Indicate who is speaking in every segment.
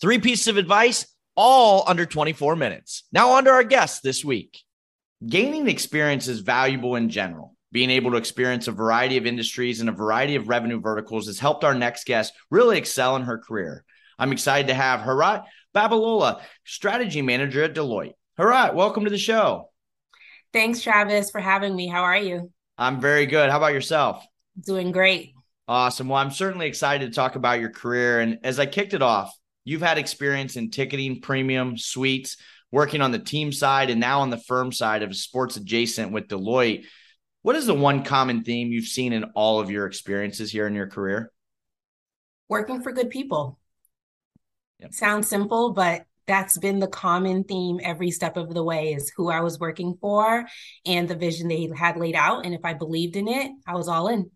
Speaker 1: Three pieces of advice, all under 24 minutes. Now, on to our guests this week. Gaining experience is valuable in general. Being able to experience a variety of industries and a variety of revenue verticals has helped our next guest really excel in her career. I'm excited to have Harat Babalola, strategy manager at Deloitte. Harat, welcome to the show.
Speaker 2: Thanks, Travis, for having me. How are you?
Speaker 1: I'm very good. How about yourself?
Speaker 2: Doing great.
Speaker 1: Awesome. Well, I'm certainly excited to talk about your career. And as I kicked it off, You've had experience in ticketing, premium, suites, working on the team side, and now on the firm side of sports adjacent with Deloitte. What is the one common theme you've seen in all of your experiences here in your career?
Speaker 2: Working for good people. Yep. Sounds simple, but that's been the common theme every step of the way is who I was working for and the vision they had laid out. And if I believed in it, I was all in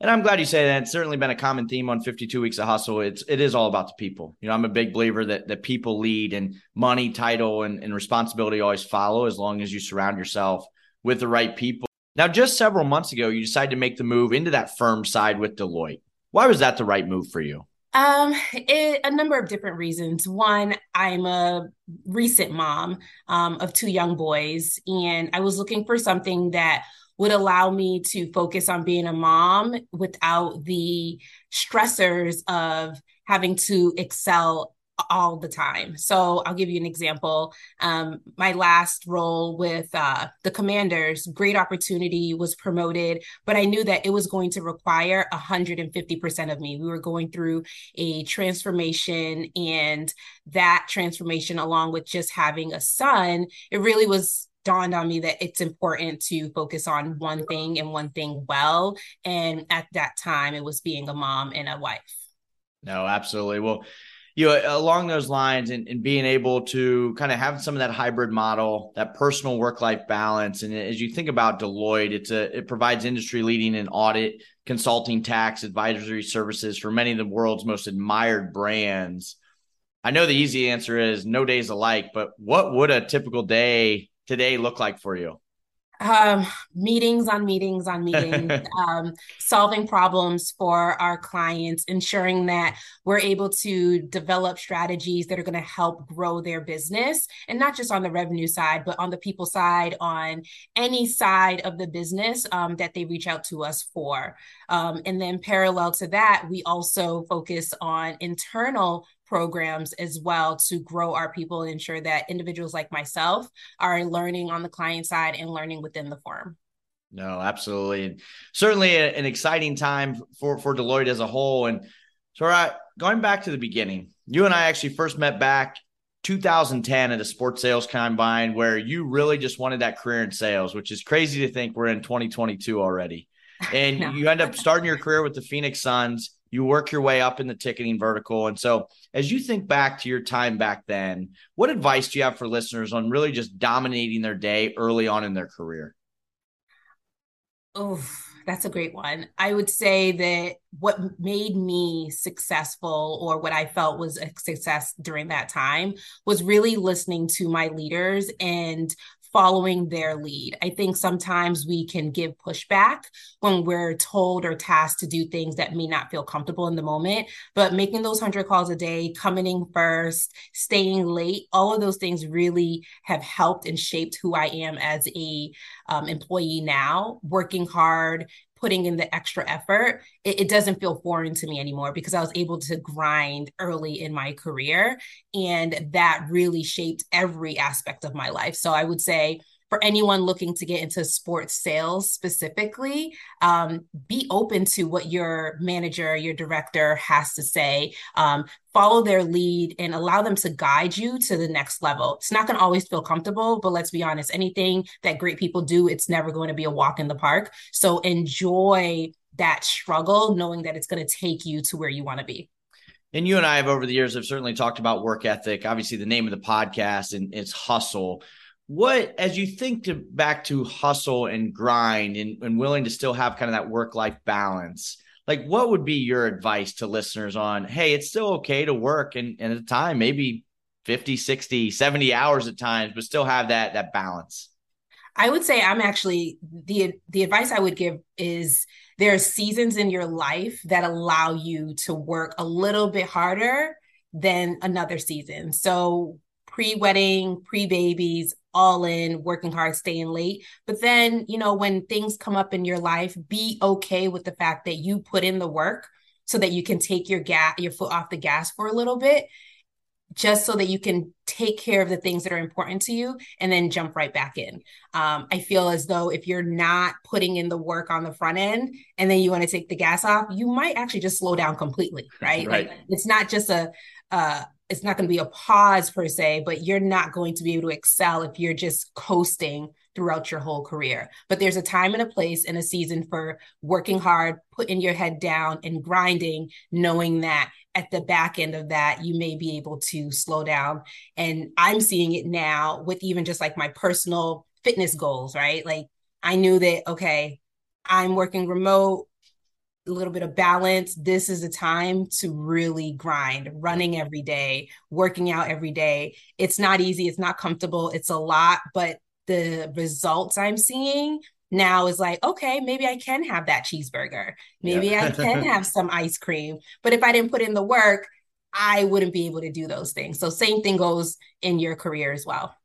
Speaker 1: and I'm glad you say that. It's certainly been a common theme on 52 Weeks of Hustle. It's it is all about the people. You know, I'm a big believer that that people lead and money, title, and, and responsibility always follow as long as you surround yourself with the right people. Now, just several months ago, you decided to make the move into that firm side with Deloitte. Why was that the right move for you?
Speaker 2: Um, it, a number of different reasons. One, I'm a recent mom um, of two young boys, and I was looking for something that would allow me to focus on being a mom without the stressors of having to excel all the time. So I'll give you an example. Um, my last role with uh, the Commanders, great opportunity, was promoted, but I knew that it was going to require 150% of me. We were going through a transformation, and that transformation, along with just having a son, it really was dawned on me that it's important to focus on one thing and one thing well. And at that time, it was being a mom and a wife.
Speaker 1: No, absolutely. Well, you know, along those lines and, and being able to kind of have some of that hybrid model, that personal work life balance. And as you think about Deloitte, it's a it provides industry leading and audit, consulting, tax, advisory services for many of the world's most admired brands. I know the easy answer is no days alike, but what would a typical day today look like for you?
Speaker 2: Um, meetings on meetings on meetings, um, solving problems for our clients, ensuring that we're able to develop strategies that are going to help grow their business, and not just on the revenue side, but on the people side, on any side of the business um, that they reach out to us for. Um, and then, parallel to that, we also focus on internal programs as well to grow our people and ensure that individuals like myself are learning on the client side and learning within the firm.
Speaker 1: No, absolutely. And certainly an exciting time for, for Deloitte as a whole. And so, right, going back to the beginning, you and I actually first met back 2010 at a sports sales combine where you really just wanted that career in sales, which is crazy to think we're in 2022 already. And no. you end up starting your career with the Phoenix Suns you work your way up in the ticketing vertical. And so, as you think back to your time back then, what advice do you have for listeners on really just dominating their day early on in their career?
Speaker 2: Oh, that's a great one. I would say that what made me successful or what I felt was a success during that time was really listening to my leaders and following their lead. I think sometimes we can give pushback when we're told or tasked to do things that may not feel comfortable in the moment, but making those 100 calls a day, coming in first, staying late, all of those things really have helped and shaped who I am as a um, employee now, working hard, putting in the extra effort, it, it, doesn't feel foreign to me anymore because I was able to grind early in my career. And that really shaped every aspect of my life. So I would say, for anyone looking to get into sports sales specifically, um, be open to what your manager, your director has to say. Um, follow their lead and allow them to guide you to the next level. It's not going to always feel comfortable, but let's be honest, anything that great people do, it's never going to be a walk in the park. So enjoy that struggle, knowing that it's going to take you to where you want to be.
Speaker 1: And you and I have over the years have certainly talked about work ethic. Obviously, the name of the podcast and it's hustle what as you think to back to hustle and grind and, and willing to still have kind of that work life balance like what would be your advice to listeners on hey it's still okay to work and, and at a time maybe 50 60 70 hours at times but still have that that balance?
Speaker 2: I would say i'm actually the the advice i would give is there are seasons in your life that allow you to work a little bit harder than another season. So pre-wedding pre-babies all in, working hard, staying late. But then, you know, when things come up in your life, be okay with the fact that you put in the work so that you can take your gas your foot off the gas for a little bit just so that you can take care of the things that are important to you and then jump right back in. Um, I feel as though if you're not putting in the work on the front end and then you want to take the gas off, you might actually just slow down completely, right? right. Like it's not just a, uh, it's not going to be a pause per se, but you're not going to be able to excel if you're just coasting throughout your whole career. But there's a time and a place and a season for working hard, putting your head down and grinding, knowing that at the back end of that, you may be able to slow down. And I'm seeing it now with even just like my personal fitness goals, right? Like I knew that, okay, I'm working remote a little bit of balance, this is a time to really grind, running every day, working out every day. It's not easy, it's not comfortable, it's a lot, but the results I'm seeing now is like, okay, maybe I can have that cheeseburger. Maybe yeah. I can have some ice cream. But if I didn't put in the work, I wouldn't be able to do those things. So, same thing goes in your career as well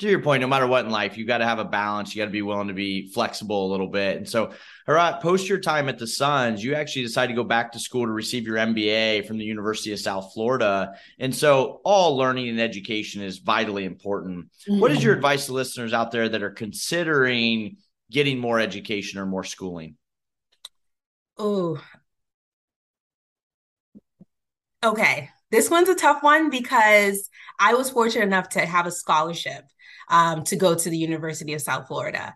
Speaker 1: to your point, no matter what in life, you got to have a balance. You got to be willing to be flexible a little bit. And so, Harat, post your time at the Suns, you actually decided to go back to school to receive your MBA from the University of South Florida. And so, all learning and education is vitally important. Mm-hmm. What is your mm-hmm. advice to listeners out there that are considering getting more education or more schooling?
Speaker 2: Oh, okay. This one's a tough one because I was fortunate enough to have a scholarship um, to go to the University of South Florida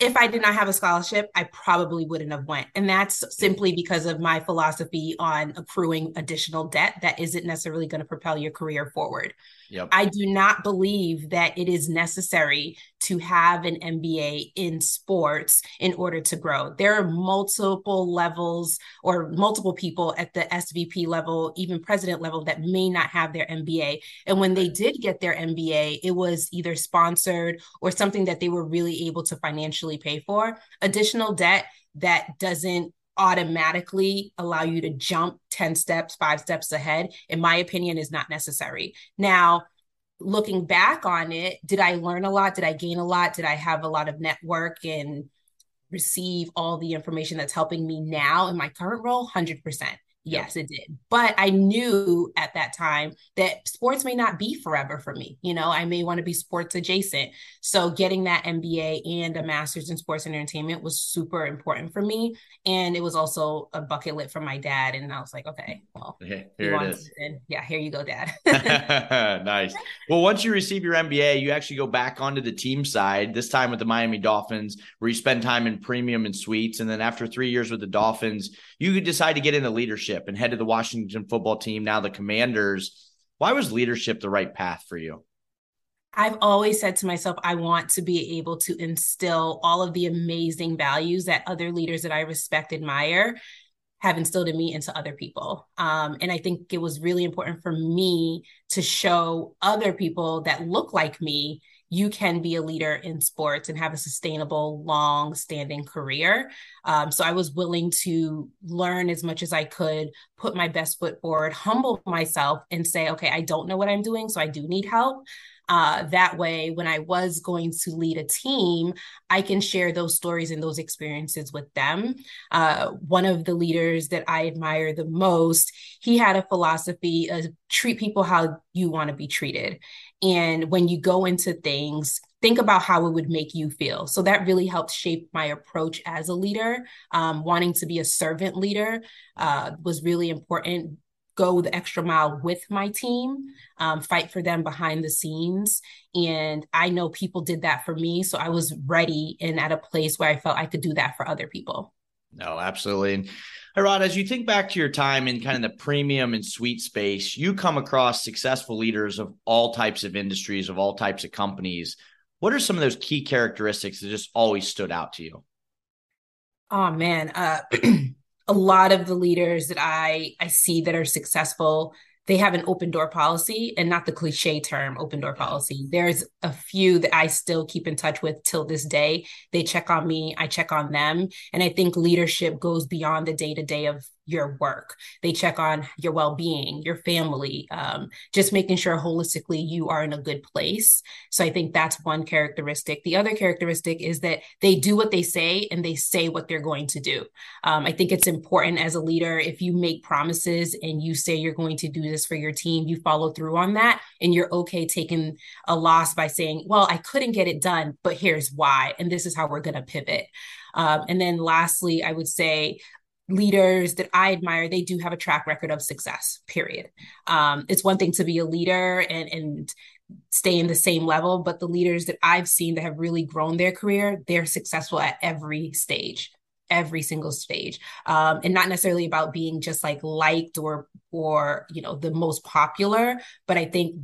Speaker 2: if I did not have a scholarship, I probably wouldn't have went. And that's simply because of my philosophy on accruing additional debt that isn't necessarily going to propel your career forward. Yep. I do not believe that it is necessary to have an MBA in sports in order to grow. There are multiple levels or multiple people at the SVP level, even president level, that may not have their MBA. And when they did get their MBA, it was either sponsored or something that they were really able to financially pay for. Additional debt that doesn't automatically allow you to jump 10 steps, five steps ahead, in my opinion, is not necessary. Now, looking back on it, did I learn a lot? Did I gain a lot? Did I have a lot of network and receive all the information that's helping me now in my current role? 100%. Yes, it did. But I knew at that time that sports may not be forever for me. You know, I may want to be sports adjacent. So getting that MBA and a master's in sports and entertainment was super important for me. And it was also a bucket list for my dad. And I was like, okay, well,
Speaker 1: here it is.
Speaker 2: Yeah, here you go, dad.
Speaker 1: nice. Well, once you receive your MBA, you actually go back onto the team side, this time with the Miami Dolphins, where you spend time in premium and suites. And then after three years with the Dolphins, you could decide to get into leadership and head to the Washington football team, now the Commanders. Why was leadership the right path for you?
Speaker 2: I've always said to myself, I want to be able to instill all of the amazing values that other leaders that I respect, admire, have instilled in me into other people. Um, and I think it was really important for me to show other people that look like me you can be a leader in sports and have a sustainable, long standing career. Um, so I was willing to learn as much as I could, put my best foot forward, humble myself, and say, okay, I don't know what I'm doing, so I do need help. Uh, that way, when I was going to lead a team, I can share those stories and those experiences with them. Uh, one of the leaders that I admire the most, he had a philosophy of treat people how you want to be treated. And when you go into things, think about how it would make you feel. So that really helped shape my approach as a leader. Um, wanting to be a servant leader uh, was really important. Go the extra mile with my team, um, fight for them behind the scenes. And I know people did that for me. So I was ready and at a place where I felt I could do that for other people.
Speaker 1: No, absolutely. And Hirad, as you think back to your time in kind of the premium and suite space, you come across successful leaders of all types of industries, of all types of companies. What are some of those key characteristics that just always stood out to you?
Speaker 2: Oh man, uh, a lot of the leaders that I I see that are successful they have an open door policy and not the cliche term open door policy. There's a few that I still keep in touch with till this day. They check on me, I check on them. And I think leadership goes beyond the day to day of your work. They check on your well being, your family, um, just making sure holistically you are in a good place. So I think that's one characteristic. The other characteristic is that they do what they say and they say what they're going to do. Um, I think it's important as a leader if you make promises and you say you're going to do this for your team, you follow through on that and you're okay taking a loss by saying, well, I couldn't get it done, but here's why. And this is how we're going to pivot. Um, and then lastly, I would say leaders that I admire, they do have a track record of success, period. Um, it's one thing to be a leader and, and stay in the same level, but the leaders that I've seen that have really grown their career, they're successful at every stage every single stage um, and not necessarily about being just like liked or or you know the most popular but i think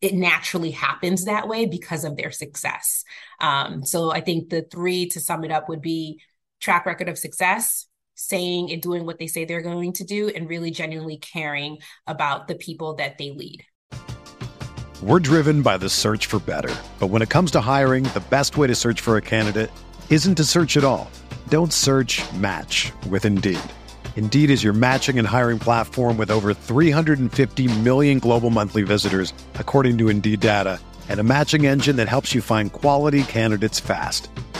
Speaker 2: it naturally happens that way because of their success um, so i think the three to sum it up would be track record of success saying and doing what they say they're going to do and really genuinely caring about the people that they lead.
Speaker 3: We're driven by the search for better. But when it comes to hiring, the best way to search for a candidate isn't to search at all. Don't search match with Indeed. Indeed is your matching and hiring platform with over 350 million global monthly visitors, according to Indeed data, and a matching engine that helps you find quality candidates fast.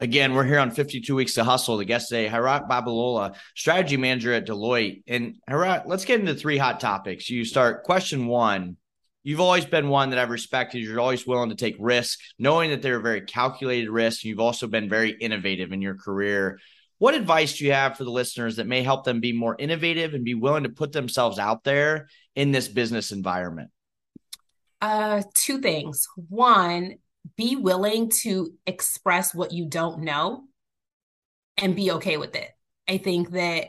Speaker 1: Again, we're here on 52 Weeks to Hustle. The guest today, Hirad Babalola, strategy manager at Deloitte. And Hirad, let's get into three hot topics. You start question one. You've always been one that I've respected. You're always willing to take risks, knowing that they're very calculated risks. You've also been very innovative in your career. What advice do you have for the listeners that may help them be more innovative and be willing to put themselves out there in this business environment?
Speaker 2: Uh, two things. One, be willing to express what you don't know and be okay with it. I think that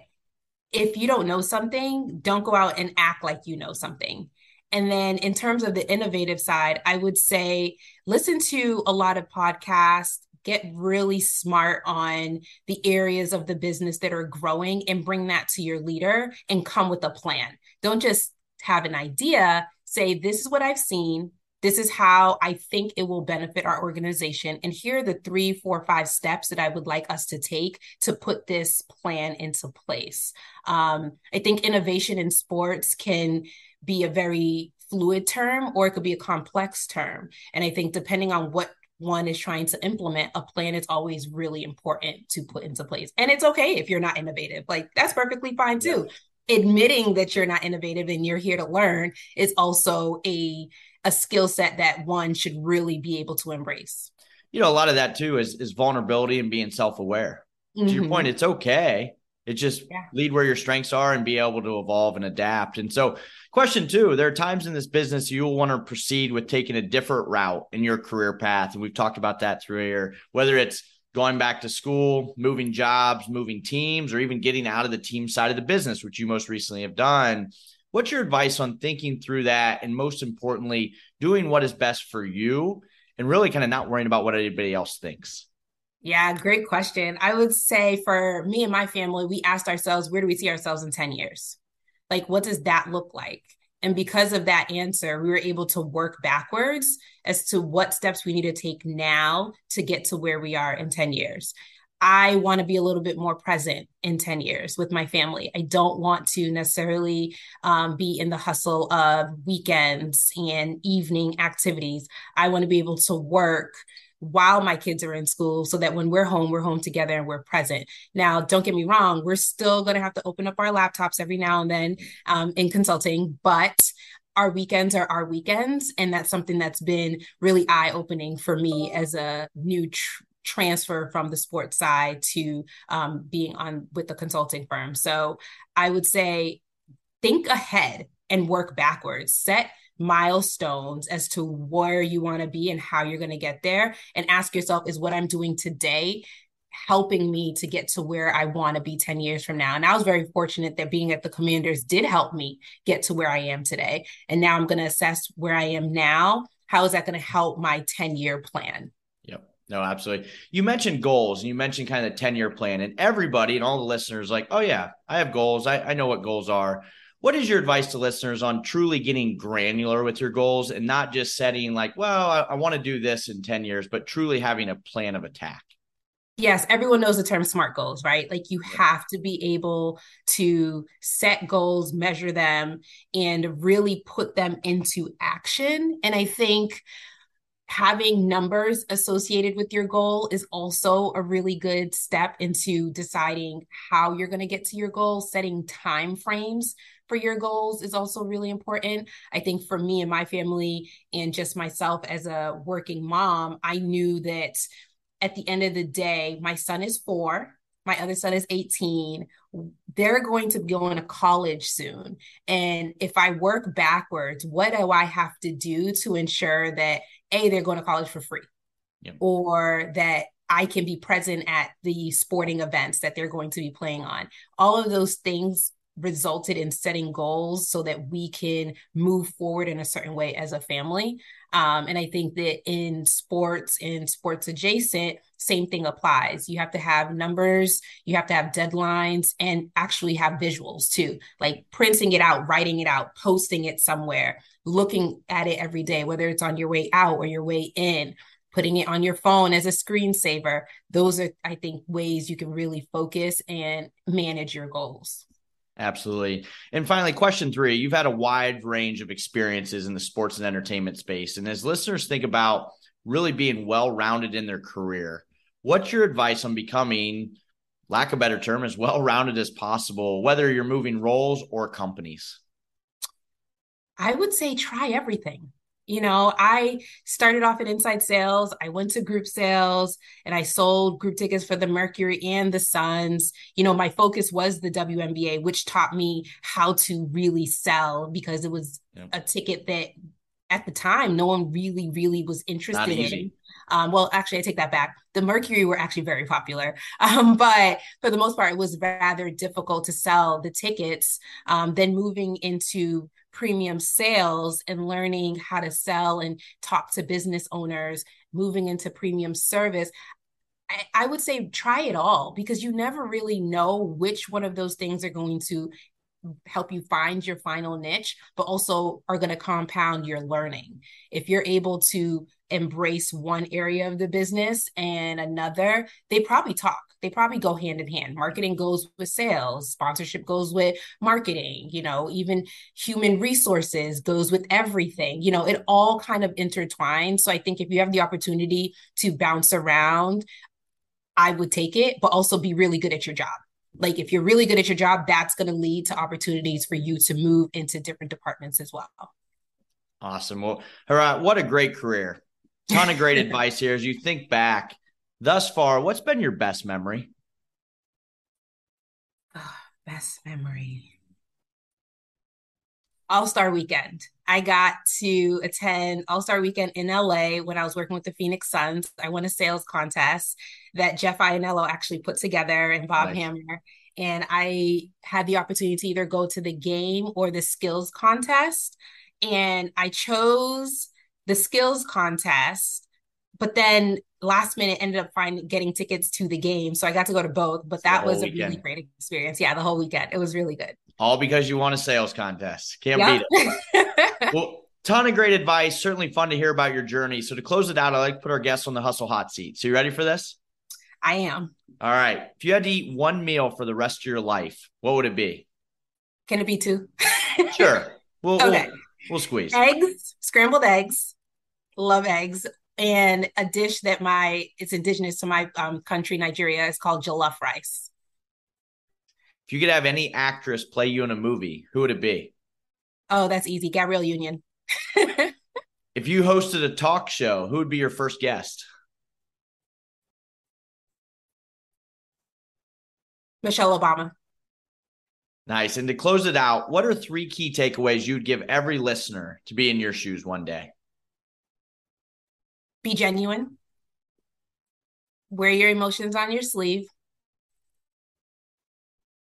Speaker 2: if you don't know something, don't go out and act like you know something. And then in terms of the innovative side, I would say listen to a lot of podcasts, get really smart on the areas of the business that are growing and bring that to your leader and come with a plan. Don't just have an idea, say, This is what I've seen. This is how I think it will benefit our organization. And here are the three, four, five steps that I would like us to take to put this plan into place. Um, I think innovation in sports can be a very fluid term or it could be a complex term. And I think depending on what one is trying to implement, a plan is always really important to put into place. And it's okay if you're not innovative, like that's perfectly fine too. Yeah. Admitting that you're not innovative and you're here to learn is also a a skill set that one should really be able to embrace.
Speaker 1: You know, a lot of that too is is vulnerability and being self aware. Mm-hmm. To your point, mm-hmm. it's okay It just yeah. lead where your strengths are and be able to evolve and adapt. And so, question two there are times in this business you'll want to proceed with taking a different route in your career path. And we've talked about that through here, whether it's going back to school, moving jobs, moving teams, or even getting out of the team side of the business, which you most recently have done. What's your advice on thinking through that? And most importantly, doing what is best for you and really kind of not worrying about what anybody else thinks?
Speaker 2: Yeah, great question. I would say for me and my family, we asked ourselves, where do we see ourselves in 10 years? Like, what does that look like? And because of that answer, we were able to work backwards as to what steps we need to take now to get to where we are in 10 years. I want to be a little bit more present in 10 years with my family. I don't want to necessarily um, be in the hustle of weekends and evening activities. I want to be able to work while my kids are in school so that when we're home, we're home together and we're present. Now, don't get me wrong, we're still going to have to open up our laptops every now and then um, in consulting, but our weekends are our weekends. And that's something that's been really eye opening for me as a new tr- transfer from the sports side to um, being on with the consulting firm. So I would say think ahead and work backwards. Set milestones as to where you want to be and how you're going to get there and ask yourself is what i'm doing today helping me to get to where i want to be 10 years from now and i was very fortunate that being at the commanders did help me get to where i am today and now i'm going to assess where i am now how is that going to help my 10 year plan.
Speaker 1: No, absolutely. You mentioned goals and you mentioned kind of the 10 year plan, and everybody and all the listeners, like, oh, yeah, I have goals. I, I know what goals are. What is your advice to listeners on truly getting granular with your goals and not just setting like, well, I, I want to do this in 10 years, but truly having a plan of attack?
Speaker 2: Yes, everyone knows the term SMART goals, right? Like you have to be able to set goals, measure them, and really put them into action. And I think having numbers associated with your goal is also a really good step into deciding how you're going to get to your goal setting time frames for your goals is also really important. I think for me and my family, and just myself as a working mom, I knew that at the end of the day, my son is four, my other son is 18. They're going to be going to college soon. And if I work backwards, what do I have to do to ensure that A, they're going to college for free? Yep. Or that I can be present at the sporting events that they're going to be playing on. All of those things resulted in setting goals so that we can move forward in a certain way as a family. Um, and I think that in sports, in sports adjacent, same thing applies. You have to have numbers, you have to have deadlines, and actually have visuals too, like printing it out, writing it out, posting it somewhere, looking at it every day, whether it's on your way out or your way in putting it on your phone as a screensaver. Those are, I think, ways you can really focus and manage your goals.
Speaker 1: Absolutely. And finally, question three you've had a wide range of experiences in the sports and entertainment space. And as listeners think about really being well rounded in their career, what's your advice on becoming, lack of better term, as well rounded as possible, whether you're moving roles or companies?
Speaker 2: I would say try everything. You know, I started off in inside sales. I went to group sales and I sold group tickets for the Mercury and the Suns. You know, my focus was the WNBA, which taught me how to really sell because it was yeah. a ticket that at the time no one really, really was interested in. Um, well, actually, I take that back. The Mercury were actually very popular, um, but for the most part, it was rather difficult to sell the tickets. Um, then moving into premium sales and learning how to sell and talk to business owners, moving into premium service. I, I would say try it all because you never really know which one of those things are going to help you find your final niche, but also are going to compound your learning. If you're able to embrace one area of the business and another, they probably talk. They probably go hand in hand. Marketing goes with sales, sponsorship goes with marketing, you know, even human resources goes with everything. You know, it all kind of intertwines. So I think if you have the opportunity to bounce around, I would take it, but also be really good at your job like if you're really good at your job that's going to lead to opportunities for you to move into different departments as well.
Speaker 1: Awesome. Well Harat, what a great career. Ton of great advice here as you think back. Thus far what's been your best memory?
Speaker 2: Ah, best memory. All Star Weekend. I got to attend All Star Weekend in LA when I was working with the Phoenix Suns. I won a sales contest that Jeff Iannello actually put together and Bob nice. Hammer. And I had the opportunity to either go to the game or the skills contest. And I chose the skills contest, but then last minute ended up finding getting tickets to the game. So I got to go to both, but that was weekend. a really great experience. Yeah, the whole weekend. It was really good.
Speaker 1: All because you won a sales contest. Can't yep. beat it. well, ton of great advice. Certainly fun to hear about your journey. So to close it out, I like to put our guests on the hustle hot seat. So you ready for this?
Speaker 2: I am.
Speaker 1: All right. If you had to eat one meal for the rest of your life, what would it be?
Speaker 2: Can it be two?
Speaker 1: sure. We'll, okay. We'll, we'll squeeze.
Speaker 2: Eggs, scrambled eggs. Love eggs and a dish that my it's indigenous to my um, country nigeria is called jollof rice
Speaker 1: if you could have any actress play you in a movie who would it be
Speaker 2: oh that's easy. Gabrielle union.
Speaker 1: If you hosted a talk show who would be your first guest?
Speaker 2: Michelle obama.
Speaker 1: Nice. And to close it out what are three key takeaways you'd give every listener to be in your shoes one day?
Speaker 2: Be genuine, wear your emotions on your sleeve,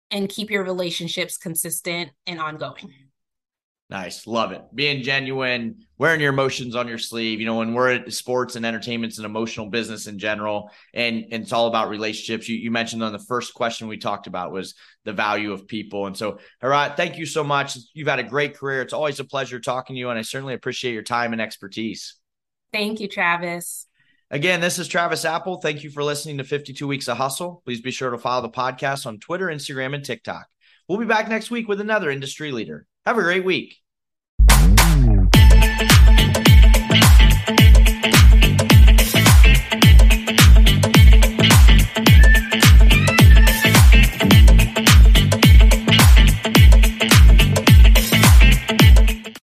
Speaker 2: and keep your relationships consistent and ongoing.
Speaker 1: Nice. Love it. Being genuine, wearing your emotions on your sleeve. You know, when we're at sports and entertainment, it's an emotional business in general. And, and it's all about relationships. You, you mentioned on the first question we talked about was the value of people. And so, Harat, thank you so much. You've had a great career. It's always a pleasure talking to you. And I certainly appreciate your time and expertise.
Speaker 2: Thank you, Travis.
Speaker 1: Again, this is Travis Apel. Thank you for listening to 52 Weeks of Hustle. Please be sure to follow the podcast on Twitter, Instagram, and TikTok. We'll be back next week with another industry leader. Have a great week. Mm-hmm.